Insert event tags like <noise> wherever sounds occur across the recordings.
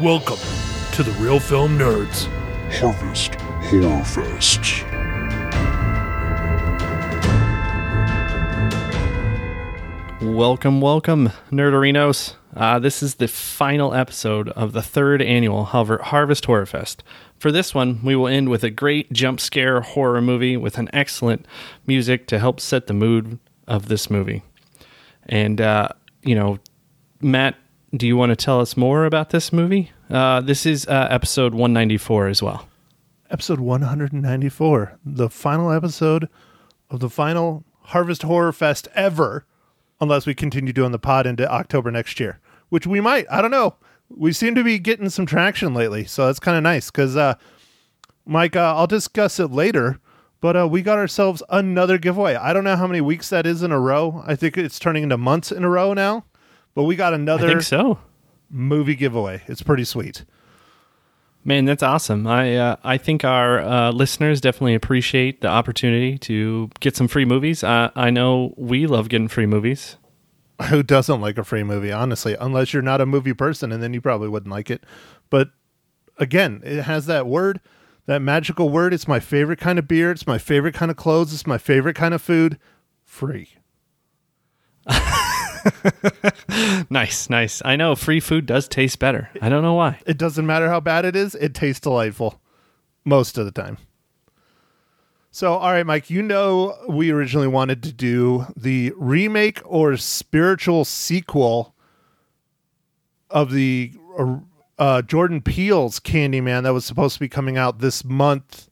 Welcome to the Real Film Nerds. Harvest Horror Fest. Welcome, welcome, Nerdarinos. Uh, this is the final episode of the third annual Harv- Harvest Horror Fest. For this one, we will end with a great jump scare horror movie with an excellent music to help set the mood of this movie. And, uh, you know, Matt, do you want to tell us more about this movie? Uh, this is uh, episode 194 as well. episode 194, the final episode of the final Harvest Horror Fest ever, unless we continue doing the pod into October next year, which we might. I don't know. We seem to be getting some traction lately, so that's kind of nice. Because, uh, Mike, uh, I'll discuss it later, but uh, we got ourselves another giveaway. I don't know how many weeks that is in a row. I think it's turning into months in a row now, but we got another I think so. movie giveaway. It's pretty sweet. Man, that's awesome. I uh, I think our uh, listeners definitely appreciate the opportunity to get some free movies. Uh, I know we love getting free movies. <laughs> who doesn't like a free movie honestly unless you're not a movie person and then you probably wouldn't like it but again it has that word that magical word it's my favorite kind of beer it's my favorite kind of clothes it's my favorite kind of food free <laughs> <laughs> Nice, nice. I know free food does taste better. I don't know why. it doesn't matter how bad it is it tastes delightful most of the time so all right mike you know we originally wanted to do the remake or spiritual sequel of the uh, jordan peele's candyman that was supposed to be coming out this month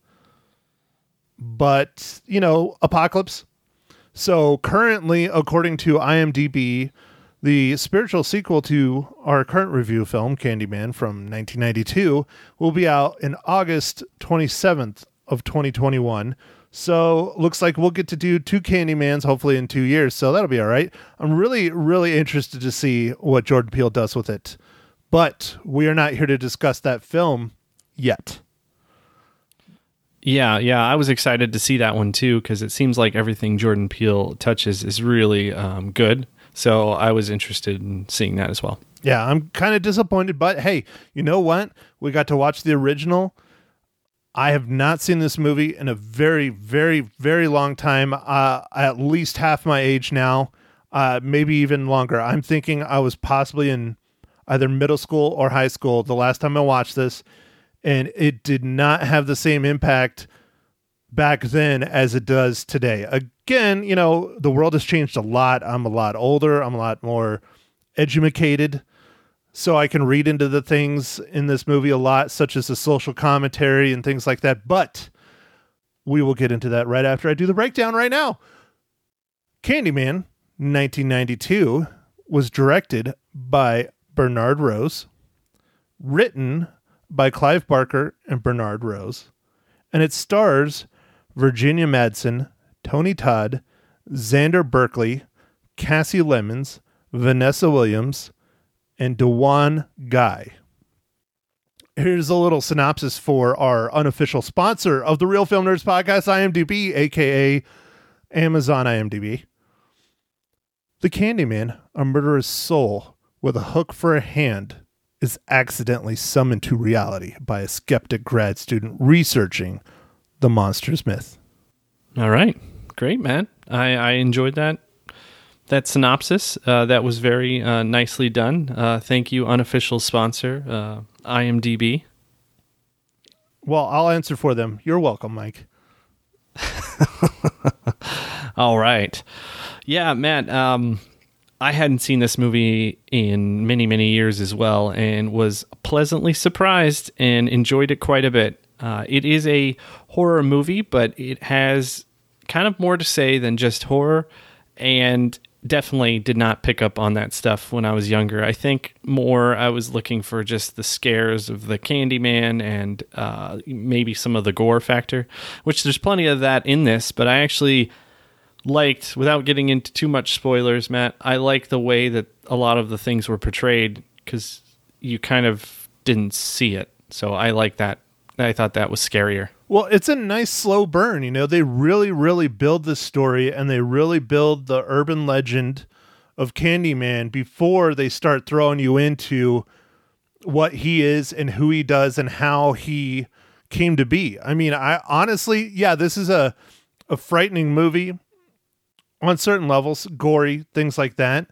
but you know apocalypse so currently according to imdb the spiritual sequel to our current review film, Candyman from 1992, will be out in August 27th of 2021. So looks like we'll get to do two Candymans hopefully in two years. So that'll be all right. I'm really, really interested to see what Jordan Peele does with it. But we are not here to discuss that film yet. Yeah, yeah. I was excited to see that one too because it seems like everything Jordan Peele touches is really um, good. So I was interested in seeing that as well. Yeah, I'm kind of disappointed, but hey, you know what? We got to watch the original. I have not seen this movie in a very, very, very long time. Uh, at least half my age now, uh, maybe even longer. I'm thinking I was possibly in either middle school or high school the last time I watched this, and it did not have the same impact back then as it does today. Again, you know, the world has changed a lot. I'm a lot older, I'm a lot more educated. So I can read into the things in this movie a lot, such as the social commentary and things like that. But we will get into that right after I do the breakdown right now. Candyman 1992 was directed by Bernard Rose, written by Clive Barker and Bernard Rose, and it stars Virginia Madsen, Tony Todd, Xander Berkeley, Kasi Lemmons, Vanessa Williams, and DeJuan Guy. Here's a little synopsis for our unofficial sponsor of the Real Film Nerds podcast, IMDb, aka Amazon IMDb. The Candyman, a murderous soul with a hook for a hand, is accidentally summoned to reality by a skeptic grad student researching the monster's myth. All right, great, man. I, I enjoyed that that synopsis. Uh, that was very uh, nicely done. Uh, thank you, unofficial sponsor, uh, IMDb. Well, I'll answer for them. You're welcome, Mike. <laughs> All right. Yeah, Matt, um, I hadn't seen this movie in many, many years as well and was pleasantly surprised and enjoyed it quite a bit. Uh, it is a horror movie, but it has kind of more to say than just horror and definitely did not pick up on that stuff when I was younger. I think more I was looking for just the scares of the Candyman and uh, maybe some of the gore factor, which there's plenty of that in this, but I actually liked, without getting into too much spoilers, Matt, I like the way that a lot of the things were portrayed because you kind of didn't see it. So I like that. I thought that was scarier. Well, it's a nice slow burn. You know, they really, really build this story and they really build the urban legend of Candyman before they start throwing you into what he is and who he does and how he came to be. I mean, I honestly, yeah, this is a a frightening movie on certain levels, gory, things like that.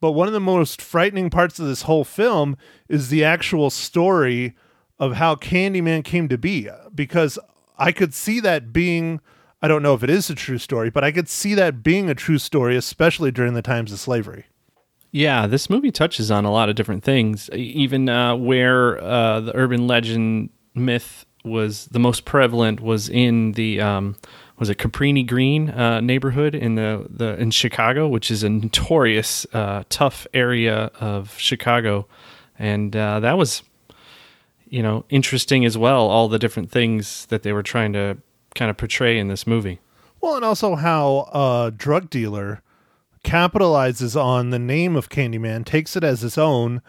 But one of the most frightening parts of this whole film is the actual story of how Candyman came to be because I could see that being I don't know if it is a true story, but I could see that being a true story especially during the times of slavery. Yeah, this movie touches on a lot of different things, even uh, where uh, the urban legend myth was the most prevalent was in the um, was it Cabrini Green uh, neighborhood in the, the in Chicago, which is a notorious uh, tough area of Chicago, and uh, that was you know interesting as well. All the different things that they were trying to kind of portray in this movie. Well, and also how a drug dealer capitalizes on the name of Candyman, takes it as his own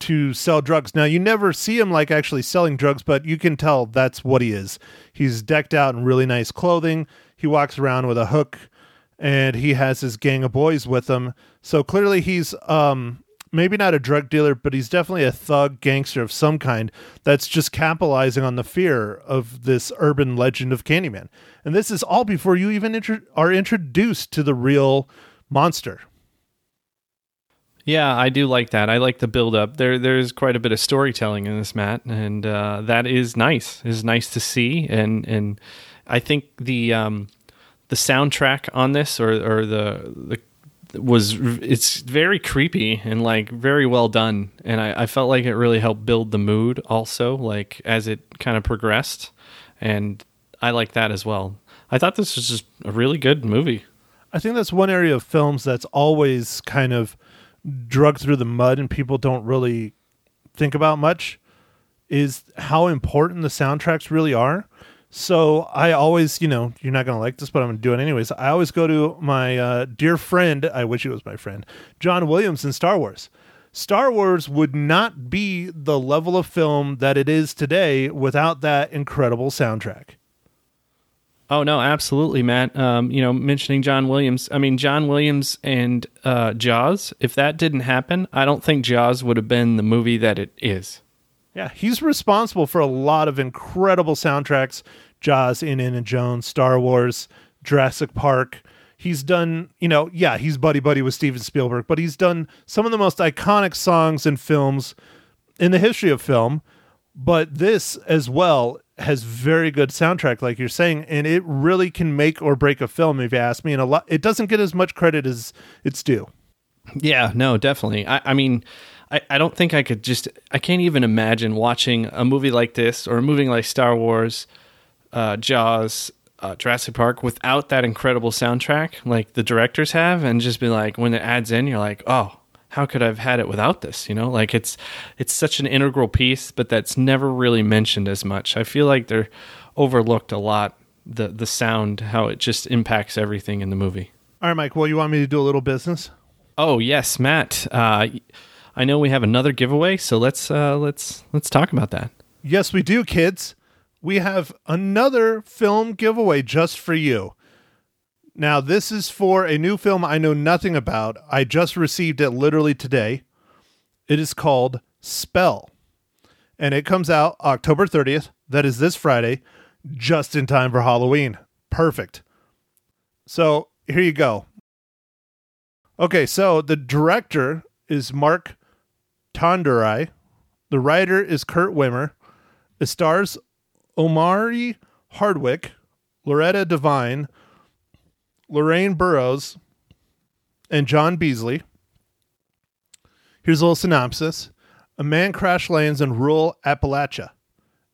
to sell drugs. Now, you never see him like actually selling drugs, but you can tell that's what he is. He's decked out in really nice clothing. He walks around with a hook and he has his gang of boys with him. So clearly he's um maybe not a drug dealer, but he's definitely a thug gangster of some kind that's just capitalizing on the fear of this urban legend of Candyman. And this is all before you even intro- are introduced to the real monster. Yeah, I do like that. I like the build up. There, there's quite a bit of storytelling in this, Matt, and uh, that is nice. Is nice to see, and and I think the um, the soundtrack on this, or or the the was it's very creepy and like very well done, and I, I felt like it really helped build the mood also, like as it kind of progressed, and I like that as well. I thought this was just a really good movie. I think that's one area of films that's always kind of drug through the mud and people don't really think about much is how important the soundtracks really are. So I always, you know, you're not going to like this, but I'm going to do it anyways. I always go to my uh, dear friend, I wish he was my friend, John Williams in Star Wars. Star Wars would not be the level of film that it is today without that incredible soundtrack. Oh no, absolutely, Matt. Um, you know, mentioning John Williams. I mean, John Williams and uh, Jaws. If that didn't happen, I don't think Jaws would have been the movie that it is. Yeah, he's responsible for a lot of incredible soundtracks. Jaws, Indiana Jones, Star Wars, Jurassic Park. He's done, you know, yeah, he's buddy buddy with Steven Spielberg, but he's done some of the most iconic songs and films in the history of film. But this as well has very good soundtrack, like you're saying, and it really can make or break a film. If you ask me, and a lot, it doesn't get as much credit as it's due. Yeah, no, definitely. I, I mean, I, I don't think I could just. I can't even imagine watching a movie like this or a movie like Star Wars, uh, Jaws, uh, Jurassic Park without that incredible soundtrack like the directors have, and just be like, when it adds in, you're like, oh, how could I've had it without this? You know, like it's it's such an integral piece, but that's never really mentioned as much. I feel like they're overlooked a lot. The the sound, how it just impacts everything in the movie. All right, Mike. Well, you want me to do a little business? Oh yes, Matt. Uh, I know we have another giveaway, so let's uh, let's let's talk about that. Yes, we do, kids. We have another film giveaway just for you. Now, this is for a new film I know nothing about. I just received it literally today. It is called Spell, and it comes out October 30th. That is this Friday, just in time for Halloween. Perfect. So, here you go. Okay, so the director is Mark Tonderai. The writer is Kurt Wimmer. It stars Omari Hardwick, Loretta Devine, Lorraine Burroughs, and John Beasley. Here's a little synopsis A man crash lands in rural Appalachia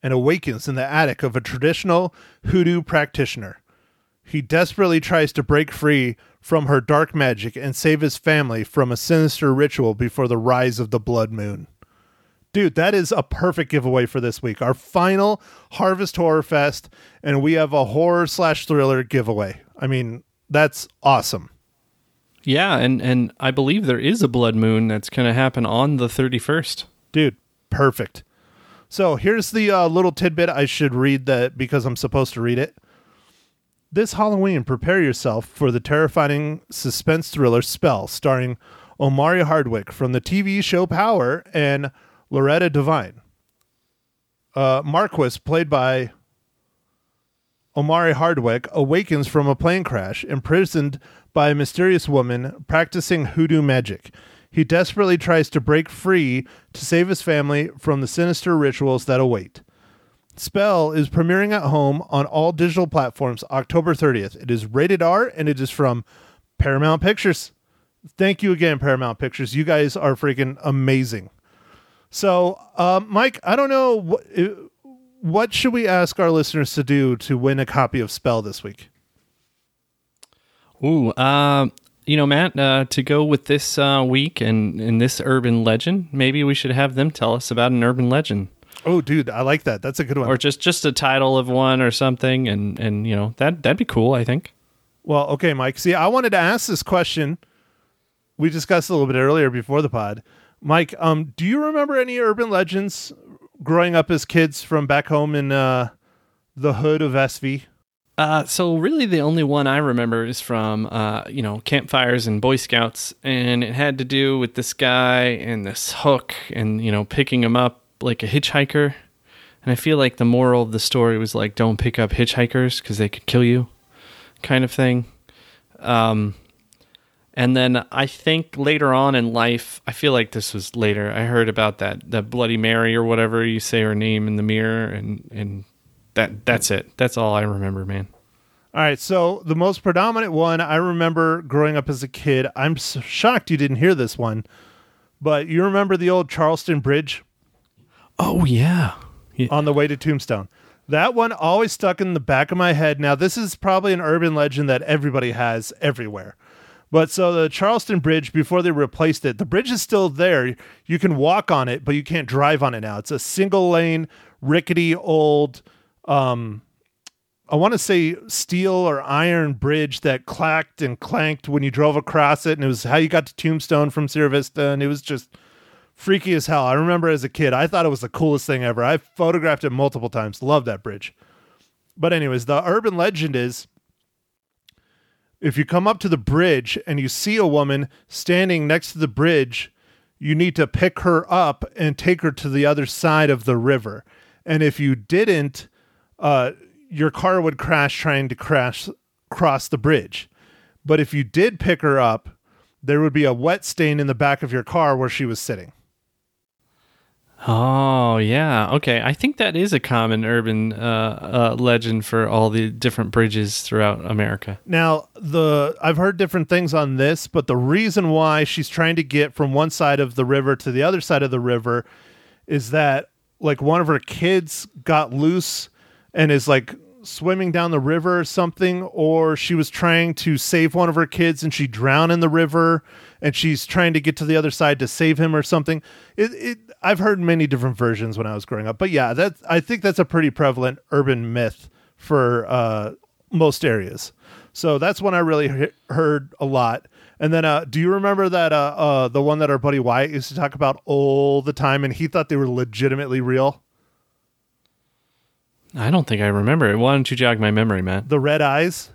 and awakens in the attic of a traditional hoodoo practitioner. He desperately tries to break free from her dark magic and save his family from a sinister ritual before the rise of the blood moon. Dude, that is a perfect giveaway for this week. Our final Harvest Horror Fest, and we have a horror slash thriller giveaway. I mean, that's awesome. Yeah, and and I believe there is a blood moon that's going to happen on the 31st. Dude, perfect. So here's the uh, little tidbit I should read that because I'm supposed to read it. This Halloween, prepare yourself for the terrifying suspense thriller Spell, starring Omari Hardwick from the TV show Power and Loretta Devine. Uh, Marquis, played by Omari Hardwick, awakens from a plane crash, imprisoned by a mysterious woman practicing hoodoo magic. He desperately tries to break free to save his family from the sinister rituals that await. Spell is premiering at home on all digital platforms October 30th. It is rated R and it is from Paramount Pictures. Thank you again, Paramount Pictures. You guys are freaking amazing. So, um, Mike, I don't know what, what should we ask our listeners to do to win a copy of Spell this week. Ooh, uh, you know, Matt, uh, to go with this uh, week and, and this urban legend, maybe we should have them tell us about an urban legend. Oh, dude, I like that. That's a good one. Or just, just a title of one or something, and, and you know that that'd be cool. I think. Well, okay, Mike. See, I wanted to ask this question. We discussed a little bit earlier before the pod. Mike, um, do you remember any urban legends growing up as kids from back home in uh, the hood of SV? Uh, so really, the only one I remember is from uh, you know campfires and Boy Scouts, and it had to do with this guy and this hook, and you know picking him up like a hitchhiker. And I feel like the moral of the story was like, don't pick up hitchhikers because they could kill you, kind of thing. Um, and then I think later on in life, I feel like this was later. I heard about that that Bloody Mary or whatever you say her name in the mirror, and and that that's it. That's all I remember, man. All right, so the most predominant one I remember growing up as a kid. I'm so shocked you didn't hear this one, but you remember the old Charleston Bridge Oh yeah, yeah. on the way to Tombstone. That one always stuck in the back of my head. Now, this is probably an urban legend that everybody has everywhere. But so the Charleston Bridge, before they replaced it, the bridge is still there. You can walk on it, but you can't drive on it now. It's a single lane, rickety old, um, I want to say steel or iron bridge that clacked and clanked when you drove across it. And it was how you got to Tombstone from Sierra Vista. And it was just freaky as hell. I remember as a kid, I thought it was the coolest thing ever. I photographed it multiple times. Love that bridge. But, anyways, the urban legend is if you come up to the bridge and you see a woman standing next to the bridge, you need to pick her up and take her to the other side of the river. And if you didn't, uh, your car would crash trying to crash cross the bridge. But if you did pick her up, there would be a wet stain in the back of your car where she was sitting. Oh yeah, okay. I think that is a common urban uh, uh, legend for all the different bridges throughout America. Now, the I've heard different things on this, but the reason why she's trying to get from one side of the river to the other side of the river is that like one of her kids got loose and is like swimming down the river or something or she was trying to save one of her kids and she drowned in the river and she's trying to get to the other side to save him or something it, it i've heard many different versions when i was growing up but yeah that i think that's a pretty prevalent urban myth for uh, most areas so that's one i really he- heard a lot and then uh, do you remember that uh, uh, the one that our buddy wyatt used to talk about all the time and he thought they were legitimately real I don't think I remember it. Why don't you jog my memory, man? the red eyes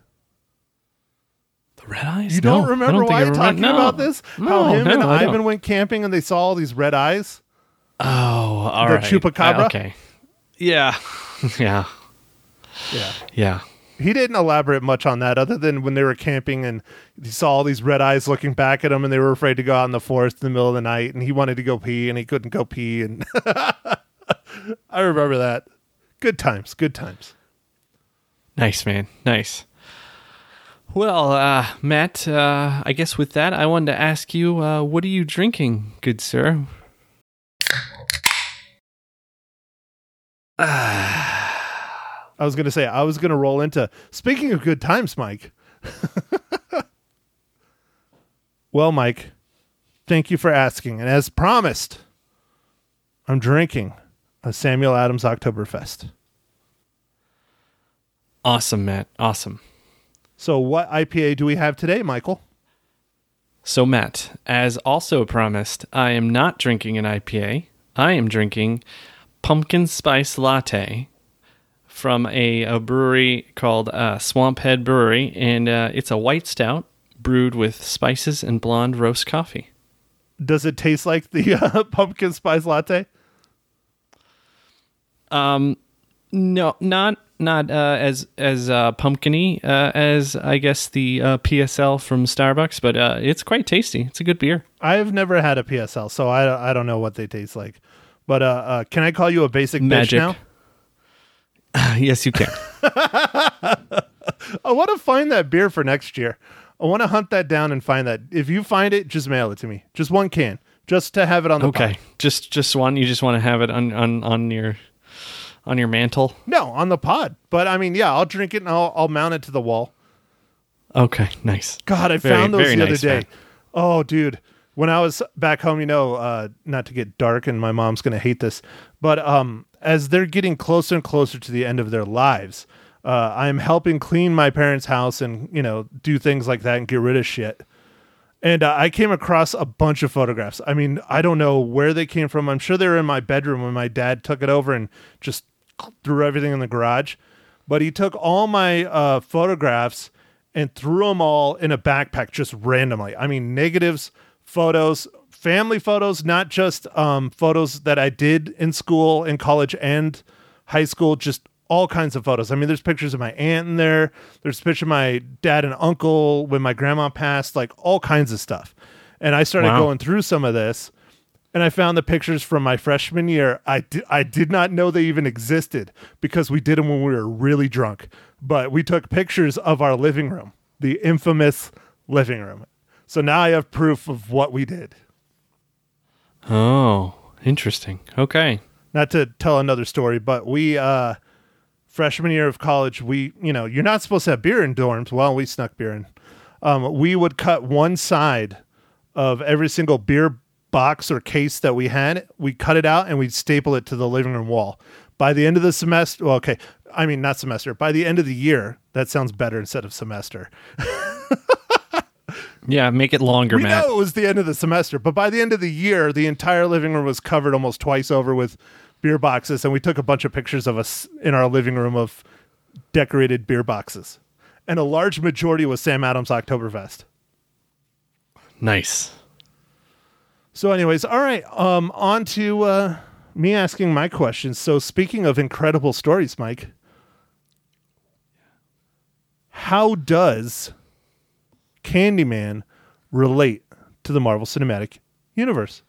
The red eyes. You No, don't remember I Wyatt talking no. about this? How No, him no, and. Ivan went camping and they saw all these red eyes? Oh, all The right. chupacabra? Uh, okay. Yeah. <laughs> yeah. Yeah. Yeah. He didn't elaborate much on that other than when they were camping and he saw all these red eyes looking back at him and they were afraid to go out in the forest in the middle of the night and he wanted to go pee and he couldn't go pee and <laughs> I remember that. Good times, good times. Nice, man. Nice. Well, uh, Matt, uh, I guess with that, I wanted to ask you, uh, what are you drinking, good sir? <sighs> I was going to say I was going to roll into speaking of good times, Mike. <laughs> well, Mike, thank you for asking. And as promised, I'm drinking a Samuel Adams Oktoberfest. Awesome, Matt. Awesome. So, what IPA do we have today, Michael? So, Matt, as also promised, I am not drinking an IPA. I am drinking pumpkin spice latte from a, a brewery called uh, Swamp Head Brewery, and uh, it's a white stout brewed with spices and blonde roast coffee. Does it taste like the <laughs> uh, pumpkin spice latte? Um, no, not not uh, as as uh, pumpkiny uh, as I guess the uh, PSL from Starbucks, but uh, it's quite tasty. It's a good beer. I've never had a PSL, so I, I don't know what they taste like. But uh, uh, can I call you a basic Magic. bitch now? <laughs> yes, you can. <laughs> I want to find that beer for next year. I want to hunt that down and find that. If you find it, just mail it to me. Just one can, just to have it on the okay, pod. just just one. You just want to have it on on on your on your mantle. No, on the pod. But I mean, yeah, I'll drink it and I'll, I'll mount it to the wall. Okay, nice. God, I Very- found those the nice, other day. man. Oh, dude. When I was back home, you know, uh, not to get dark and my mom's going to hate this, but um, as they're getting closer and closer to the end of their lives, uh, I'm helping clean my parents' house and, you know, do things like that and get rid of shit. And uh, I came across a bunch of photographs. I mean, I don't know where they came from. I'm sure they were in my bedroom when my dad took it over and just threw everything in the garage. But he took all my uh, photographs and threw them all in a backpack just randomly. I mean, negatives, photos, family photos, not just um, photos that I did in school, in college, and high school, just all kinds of photos. I mean, there's pictures of my aunt in there. There's a picture of my dad and uncle when my grandma passed, like all kinds of stuff. And I started Wow. going through some of this and I found the pictures from my freshman year. I di- I did not know they even existed because we did them when we were really drunk. But we took pictures of our living room, the infamous living room. So now I have proof of what we did. Oh, interesting. Okay. Not to tell another story, but we uh freshman year of college, we you know you're not supposed to have beer in dorms. Well, we snuck beer in. Um, we would cut one side of every single beer box or case that we had. We cut it out and we'd staple it to the living room wall. By the end of the semester, well, okay, I mean not semester. By the end of the year, that sounds better instead of semester. <laughs> Yeah, make it longer, we Matt. know it was the end of the semester, but by the end of the year, the entire living room was covered almost twice over with beer boxes, and we took a bunch of pictures of us in our living room of decorated beer boxes, and a large majority was Sam Adams Oktoberfest. Nice. So, anyways, all right, um, on to uh, me asking my questions. So, speaking of incredible stories, Mike, how does Candyman relate to the Marvel Cinematic Universe?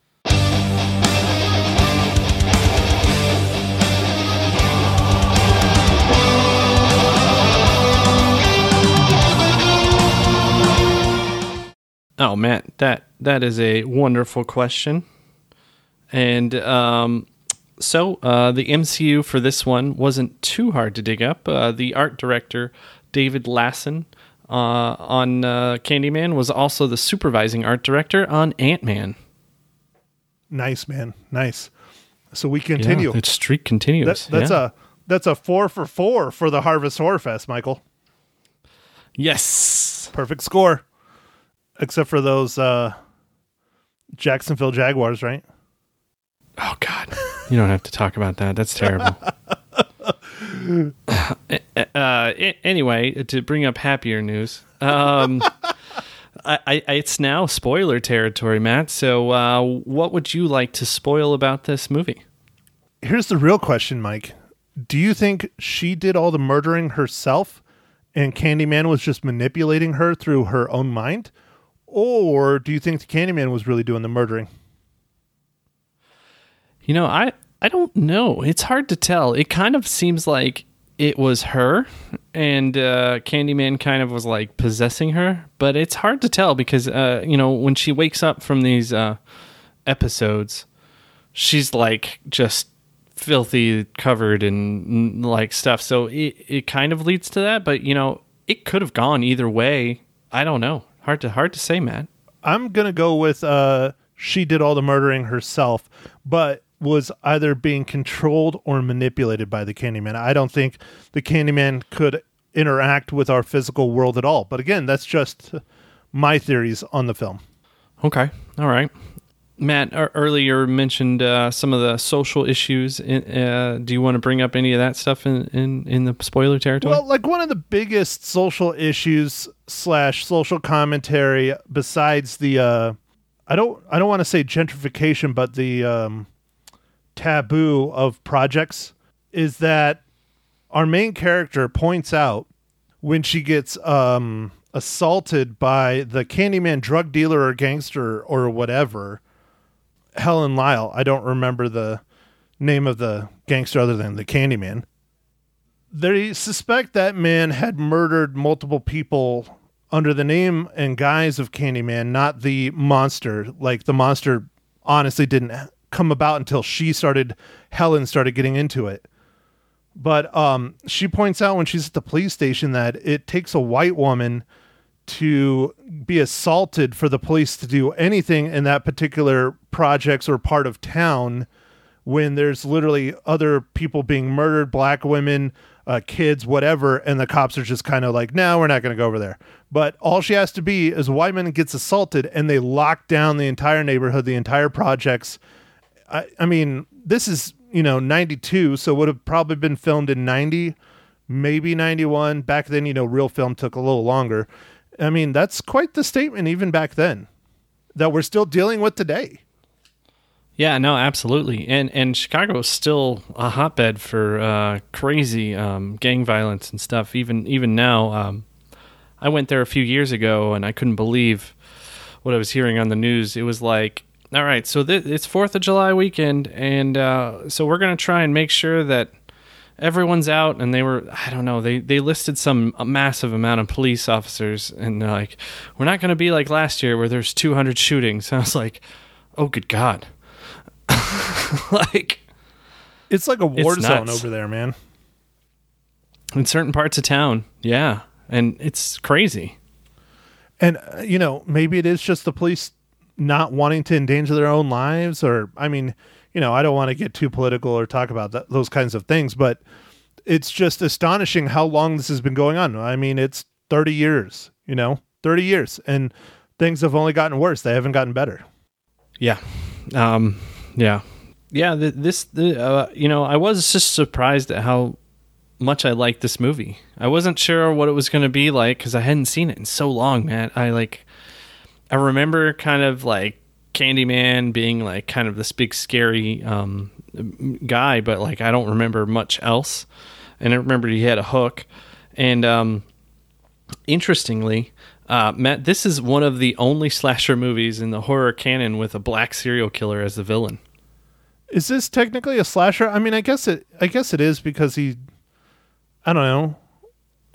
Oh, Matt, that that is a wonderful question. And um, so uh, the MCU for this one wasn't too hard to dig up. Uh, the art director David Lazan uh, on uh, Candyman was also the supervising art director on Ant Man. Nice, man, nice. So we continue. Yeah, the streak continues. That- that's yeah. a that's a four for four for the Harvest Horror Fest, Michael. yes. Perfect score, except for those uh, Jacksonville Jaguars, right? Oh God, you don't have to talk about that. That's terrible. <laughs> <clears throat> uh, anyway, to bring up happier news, um, <laughs> I, I, it's now spoiler territory, Matt. So, uh, what would you like to spoil about this movie? Here's the real question, Mike. Do you think she did all the murdering herself and Candyman was just manipulating her through her own mind? Or do you think the Candyman was really doing the murdering? You know, I I don't know. It's hard to tell. It kind of seems like it was her, and uh, Candyman kind of was like possessing her. But it's hard to tell because uh, you know when she wakes up from these uh, episodes, she's like just filthy, covered in like stuff. So it it kind of leads to that. But you know, it could have gone either way. I don't know. Hard to hard to say, Matt. I'm gonna go with uh, she did all the murdering herself, but was either being controlled or manipulated by the Candyman. I don't think the Candyman could interact with our physical world at all. But again, that's just my theories on the film. Okay. All right. Matt earlier mentioned uh, some of the social issues. In, uh, do you want to bring up any of that stuff in, in, in the spoiler territory? Well, like one of the biggest social issues slash social commentary besides the uh I don't I don't want to say gentrification, but the um taboo of projects is that our main character points out when she gets um, assaulted by the Candyman drug dealer or gangster or whatever, Helen Lyle. I don't remember the name of the gangster other than the Candyman. They suspect that man had murdered multiple people under the name and guise of Candyman, not the monster. Like the monster honestly didn't come about until she started, Helen started getting into it. But um, she points out when she's at the police station that it takes a white woman to be assaulted for the police to do anything in that particular projects or part of town when there's literally other people being murdered, black women, uh, kids, whatever, and the cops are just kind of like, no, we're not going to go over there. But all she has to be is a white man gets assaulted, and they lock down the entire neighborhood, the entire projects. I, I mean, this is you know 92, so would have probably been filmed in 90, maybe 91. Back then, you know, real film took a little longer. I mean, that's quite the statement even back then that we're still dealing with today. Yeah, no, absolutely, and and Chicago is still a hotbed for uh, crazy um, gang violence and stuff. Even even now, um, I went there a few years ago, and I couldn't believe what I was hearing on the news. It was like, all right, so th- it's Fourth of July weekend, and uh, so we're gonna try and make sure that everyone's out. And they were, I don't know, they they listed some a massive amount of police officers, and they're like, we're not gonna be like last year where there's 200 shootings. And <laughs> I was like, oh, good God. <laughs> like It's like a war zone over there, man. in certain parts of town, yeah, and it's crazy. And uh, you know, maybe it is just the police not wanting to endanger their own lives, or I mean, you know, I don't want to get too political or talk about that, those kinds of things, but it's just astonishing how long this has been going on. I mean, it's thirty years, you know, thirty years, and things have only gotten worse. They haven't gotten better. Yeah, um, yeah, yeah. th this, the, uh, you know, I was just surprised at how much I liked this movie. I wasn't sure what it was going to be like because I hadn't seen it in so long, man. I like, I remember kind of like Candyman being like kind of this big scary um, guy, but like I don't remember much else. And I remember he had a hook, and um, interestingly, uh, Matt, this is one of the only slasher movies in the horror canon with a black serial killer as the villain. Is this technically a slasher? I mean, I guess it. I guess it is because he. I don't know.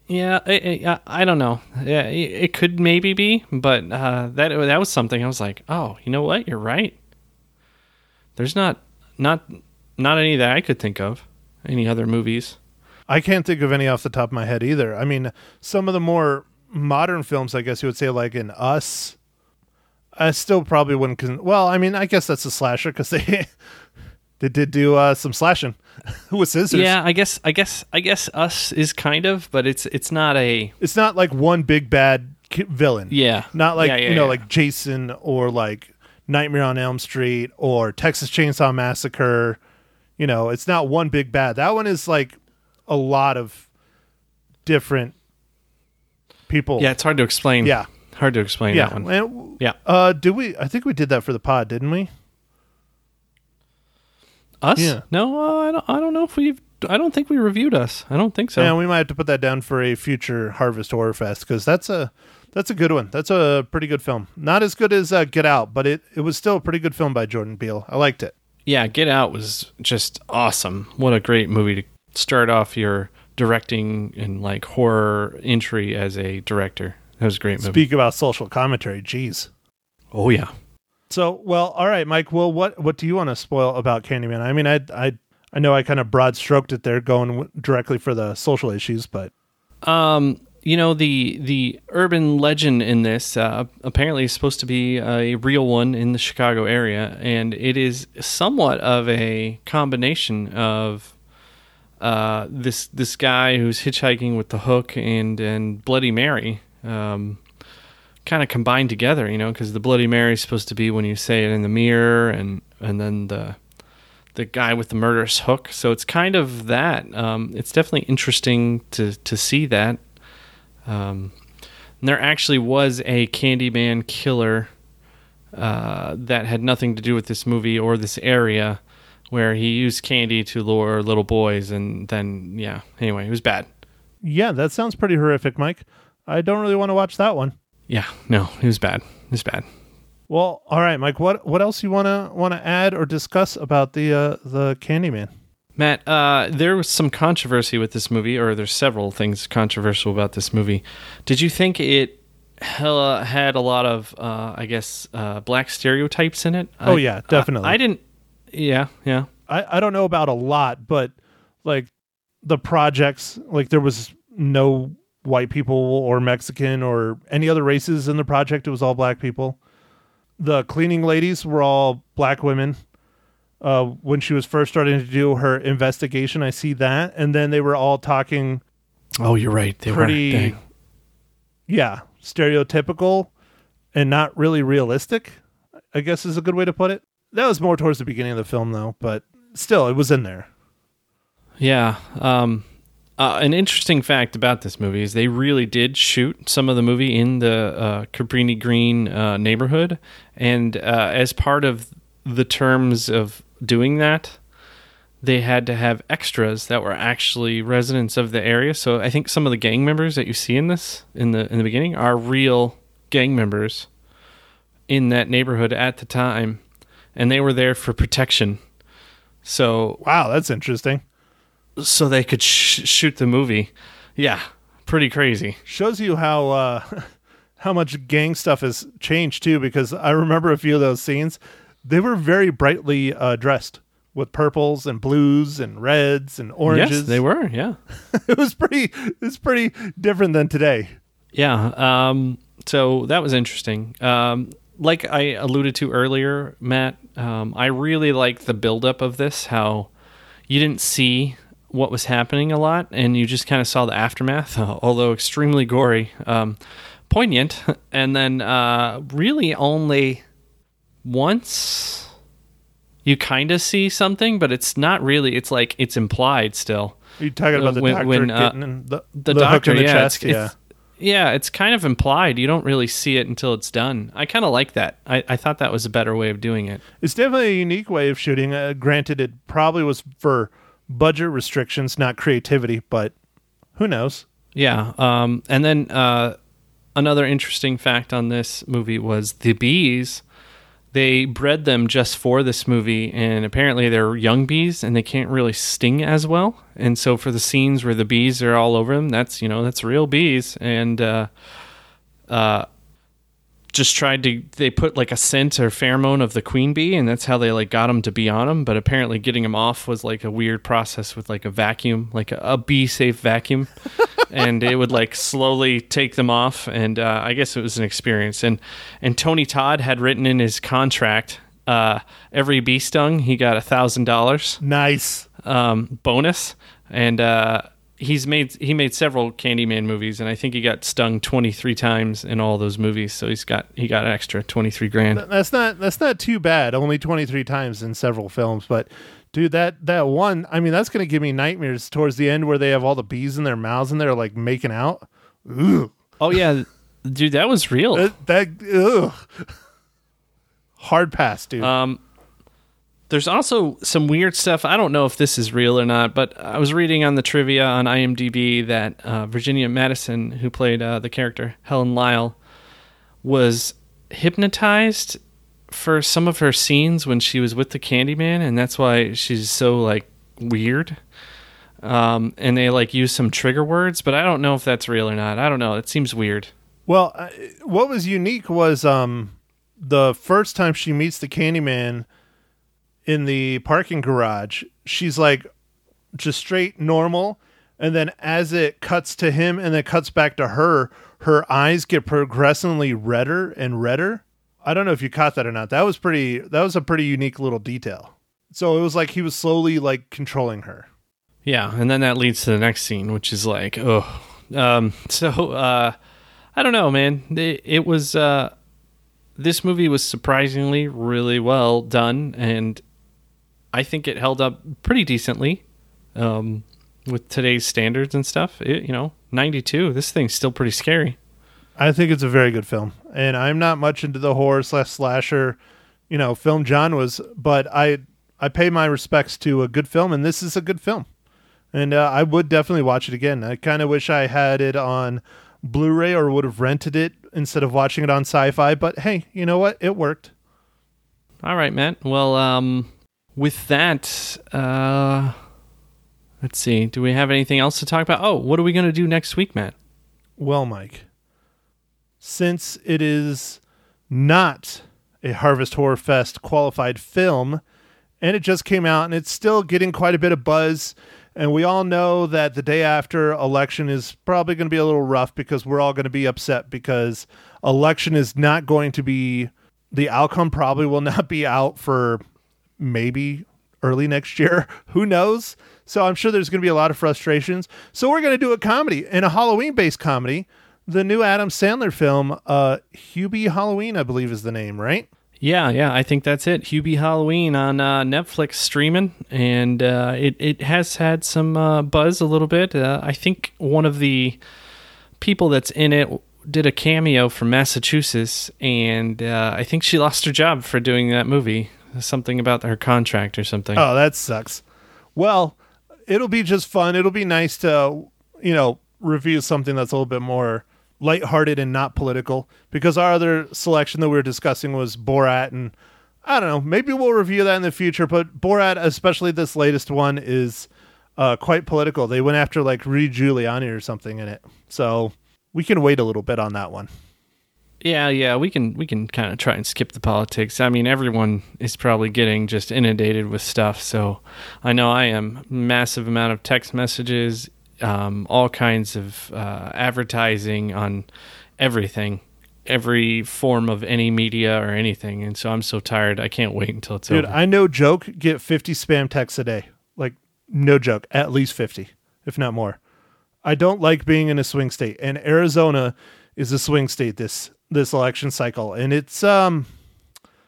Yeah, I, I, I don't know. Yeah, it, could maybe be, but uh, that that was something I was like, oh, you know what? You're right. There's not not not any that I could think of. Any other movies? I can't think of any off the top of my head either. I mean, some of the more modern films, I guess you would say, like in Us, I still probably wouldn't. Con- well, I mean, I guess that's a slasher because they <laughs> they did do uh, some slashing <laughs> with scissors. Yeah, I guess I guess I guess Us is kind of, but it's it's not a it's not like one big bad ki- villain. yeah. not like Yeah, yeah, you know, yeah. like Jason or like Nightmare on Elm Street or Texas Chainsaw Massacre. You know, it's not one big bad. That one is like a lot of different people. yeah. It's hard to explain. Yeah. hard to explain yeah. that one. And, Yeah. Uh, did we? I think we did that for the pod, didn't we? Us? Yeah. No, uh, I don't. I don't know if we've. I don't think we reviewed us. I don't think so. Yeah, we might have to put that down for a future Harvest Horror Fest because that's a that's a good one. That's a pretty good film. Not as good as uh, Get Out, but it it was still a pretty good film by Jordan Peele. I liked it. yeah, Get Out was just awesome. What a great movie to start off your directing and like horror entry as a director. That was a great movie. Speak about social commentary. Jeez. oh yeah. So, well, all right, Mike. Well, what what do you want to spoil about Candyman? I mean, I I I know I kind of broad stroked it there, going directly for the social issues, but Um, you know the the urban legend in this uh, apparently is supposed to be a real one in the Chicago area, and it is somewhat of a combination of uh, this this guy who's hitchhiking with the hook and and Bloody Mary. Um, kind of combined together, you know, because the Bloody Mary is supposed to be when you say it in the mirror, and and then the the guy with the murderous hook. So it's kind of that. Um, it's definitely interesting to to see that. Um, there actually was a Candyman killer uh, that had nothing to do with this movie or this area, where he used candy to lure little boys, and then yeah. Anyway, it was bad. Yeah, that sounds pretty horrific, Mike. I don't really want to watch that one. Yeah, no, it was bad. It was bad. Well, all right, Mike. What what else you wanna wanna add or discuss about the uh, the Candyman? Matt, uh, there was some controversy with this movie, or there's several things controversial about this movie. Did you think it hella had a lot of, uh, I guess, uh, black stereotypes in it? Oh, I- yeah, definitely. I, I didn't. Yeah, yeah. I I don't know about a lot, but like the projects, like there was no white people or Mexican or any other races in the project. It was all black people. The cleaning ladies were all black women. Uh, when she was first starting to do her investigation, I see that, and then they were all talking Oh, you're right. They pretty, were. Dang. yeah, stereotypical and not really realistic. I guess is a good way to put it. That was more towards the beginning of the film, though, but still, it was in there. Yeah. Um, uh, an interesting fact about this movie is they really did shoot some of the movie in the uh, Cabrini Green uh, neighborhood, and uh, as part of the terms of doing that, they had to have extras that were actually residents of the area. So I think some of the gang members that you see in this in the in the beginning are real gang members in that neighborhood at the time, and they were there for protection. So Wow, that's interesting. So they could sh- shoot the movie. Yeah, pretty crazy. shows you how uh <laughs> how much gang stuff has changed too because i remember a few of those scenes they were very brightly uh dressed with purples and blues and reds and oranges Yes, they were. Yeah, <laughs> it was pretty it's pretty different than today yeah. Um, so that was interesting. Um, like I alluded to earlier, Matt, um, I really like the buildup of this. How you didn't see what was happening a lot, and you just kind of saw the aftermath, <laughs> although extremely gory, um, poignant, <laughs> and then uh, really only once you kind of see something, but it's not really. It's like it's implied still. Are you talking about the When- doctor when, uh, getting in the, The, the hook doctor, in the yeah, chest it's, yeah it's- yeah, it's kind of implied. You don't really see it until it's done. I kind of like that. I, I thought that was a better way of doing it. it's definitely a unique way of shooting uh, granted it probably was for budget restrictions not creativity but who knows Yeah. Um, and then uh, another interesting fact on this movie was the bees. They bred them just for this movie, and apparently they're young bees, and they can't really sting as well. And so for the scenes where the bees are all over them, that's you know that's real bees, and uh, uh, just tried to they put like a scent or pheromone of the queen bee, and that's how they like got them to be on them. But apparently getting them off was like a weird process with like a vacuum, like a, a bee safe vacuum. <laughs> And it would like slowly take them off. And uh, i guess it was an experience. And and tony todd had written in his contract uh, every bee stung he got a thousand dollars. Nice. Um, bonus. And uh, he's made he made several candyman movies and i think he got stung 23 times in all those movies so he's got he got an extra 23 grand that's not that's not too bad. Only 23 times in several films, but dude, that that one, I mean, that's going to give me nightmares towards the end where they have all the bees in their mouths and they're like making out. Ugh. oh yeah dude that was real That, that ugh. Hard pass, dude. Um, there's also some weird stuff. I don't know if this is real or not, but I was reading on the trivia on IMDb that uh, Virginia Madison, who played uh, the character Helen Lyle, was hypnotized for some of her scenes when she was with the Candyman, and that's why she's so like weird. Um, and they like use some trigger words, but I don't know if that's real or not. I don't know. It seems weird. Well, uh, what was unique was um the first time she meets the Candyman in the parking garage, she's like just straight normal, and then as it cuts to him and then cuts back to her, her eyes get progressively redder and redder. I don't know if you caught that or not. That was pretty. That was a pretty unique little detail. So it was like he was slowly like controlling her. Yeah, and then that leads to the next scene, which is like, oh, um, <laughs> so uh, I don't know, man. It, it was uh, this movie was surprisingly really well done, and I think it held up pretty decently um, with today's standards and stuff. It, you know, ninety two. This thing's still pretty scary. I think it's a very good film, and I'm not much into the horror slash slasher, you know, film genres, but I I pay my respects to a good film, and this is a good film. And uh, I would definitely watch it again. I kind of wish I had it on Blu-ray or would have rented it instead of watching it on Sci-Fi. But hey, you know what? It worked. All right, Matt. Well, um, with that, uh, let's see. Do we have anything else to talk about? Oh, what are we going to do next week, Matt? Well, Mike, since it is not a Harvest Horror Fest qualified film, and it just came out and it's still getting quite a bit of buzz. And we all know that the day after election is probably going to be a little rough because we're all going to be upset because election is not going to be the outcome, probably will not be out for maybe early next year. <laughs> Who knows? So I'm sure there's going to be a lot of frustrations. So we're going to do a comedy and a Halloween based comedy. The new Adam Sandler film, uh, Hubie Halloween, I believe is the name, right? Yeah, yeah, I think that's it. Hubie Halloween on uh, Netflix streaming, and uh, it it has had some uh, buzz a little bit. Uh, I think one of the people that's in it did a cameo from Massachusetts, and uh, I think she lost her job for doing that movie. Something about her contract or something. Oh, that sucks. Well, it'll be just fun. It'll be nice to, you know, review something that's a little bit more lighthearted and not political because our other selection that we were discussing was Borat and I don't know, maybe we'll review that in the future, but Borat, especially this latest one, is uh, quite political. They went after like Rudy Giuliani or something in it. So we can wait a little bit on that one. Yeah, yeah, we can we can kind of try and skip the politics. I mean, everyone is probably getting just inundated with stuff. So I know I am massive amount of text messages, um, all kinds of uh, advertising on everything, every form of any media or anything. And so I'm so tired. I can't wait until it's Dude, over. I no joke get 50 spam texts a day. Like no joke, at least 50, if not more. I don't like being in a swing state, and Arizona is a swing state this this election cycle, and it's um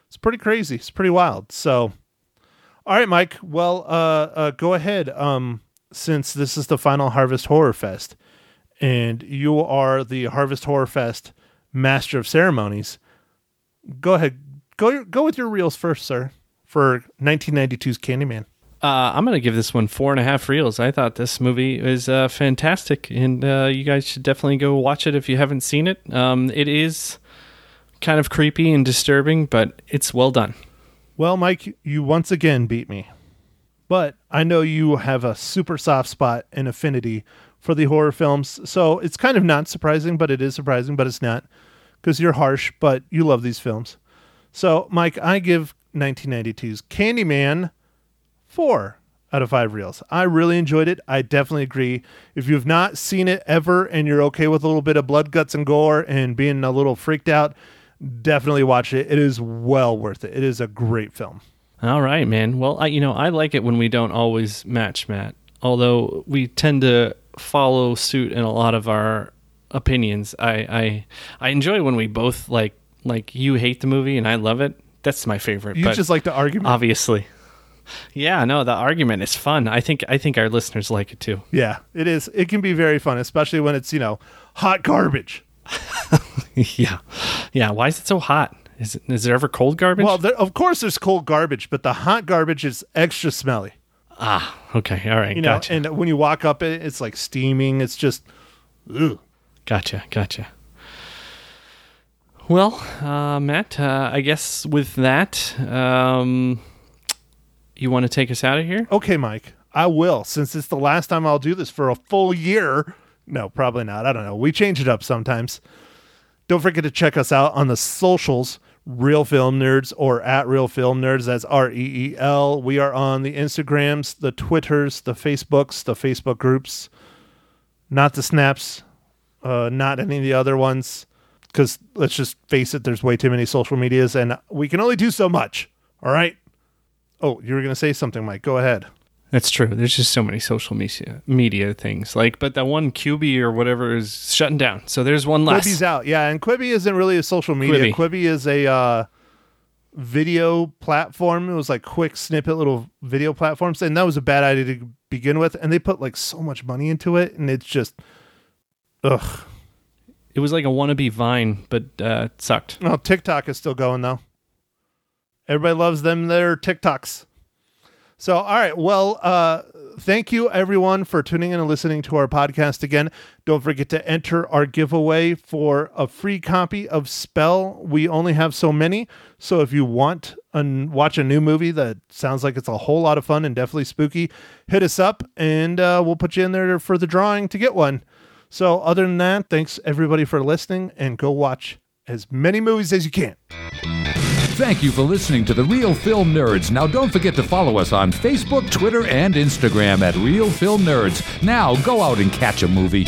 it's pretty crazy. It's pretty wild. So, all right, Mike. Well, uh, uh go ahead. Um, since this is the final Harvest Horror Fest, and you are the Harvest Horror Fest master of ceremonies, go ahead. Go go with your reels first, sir, for 1992's Candyman. Uh, I'm going to give this one four and a half reels. I thought this movie was uh, fantastic, and uh, you guys should definitely go watch it if you haven't seen it. Um, it is kind of creepy and disturbing, but it's well done. Well, Mike, you once again beat me. But I know you have a super soft spot and affinity for the horror films, so it's kind of not surprising, but it is surprising, but it's not because you're harsh, but you love these films. So, Mike, I give 1992's Candyman four out of five reels. I really enjoyed it. I definitely agree. If you've not seen it ever and you're okay with a little bit of blood, guts, and gore and being a little freaked out, definitely watch it. It is well worth it. It is a great film. All right, man. Well, I, you know, I like it when we don't always match, Matt. Although we tend to follow suit in a lot of our opinions. I, I, I enjoy when we both like, like you hate the movie and I love it. That's my favorite. You just like the argument. obviously, yeah. No, the argument is fun. I think, I think our listeners like it too. yeah, it is. It can be very fun, especially when it's, you know, hot garbage. <laughs> yeah, yeah. Why is it so hot? Is it, is there ever cold garbage? Well, there, of course, there's cold garbage, but the hot garbage is extra smelly. ah, okay, all right, You know, gotcha, and when you walk up it, it's like steaming. It's just, ugh. gotcha, gotcha. Well, uh, Matt, uh, I guess with that, um, you want to take us out of here? Okay, Mike, I will. Since it's the last time I'll do this for a full year. No, probably not. I don't know. We change it up sometimes. Don't forget to check us out on the socials, Reel Film Nerds or at Reel Film Nerds. That's R E E L. We are on the Instagrams, the Twitters, the Facebooks, the Facebook groups, not the Snaps, uh, not any of the other ones. Because let's just face it, there's way too many social medias, and we can only do so much. All right. Oh, you were going to say something, Mike. Go ahead. That's true. There's just so many social media media things. Like, but that one QB or whatever is shutting down. So there's one less. Quibi's out. Yeah, and Quibi isn't really a social media. Quibi. Quibi, is a uh, video platform. It was like quick snippet little video platforms, and that was a bad idea to begin with. And they put like so much money into it, and it's just, ugh. It was like a wannabe Vine, but uh, it sucked. No, TikTok is still going though. Everybody loves them. Their TikToks. So, all right. Well, uh, thank you everyone for tuning in and listening to our podcast again. Don't forget to enter our giveaway for a free copy of Spell. We only have so many. So if you want and watch a new movie that sounds like it's a whole lot of fun and definitely spooky, hit us up and uh, we'll put you in there for the drawing to get one. So, other than that, thanks everybody for listening and go watch as many movies as you can. Thank you for listening to the Reel Film Nerds. Now, don't forget to follow us on Facebook, Twitter, and Instagram at Real Film Nerds. Now, go out and catch a movie.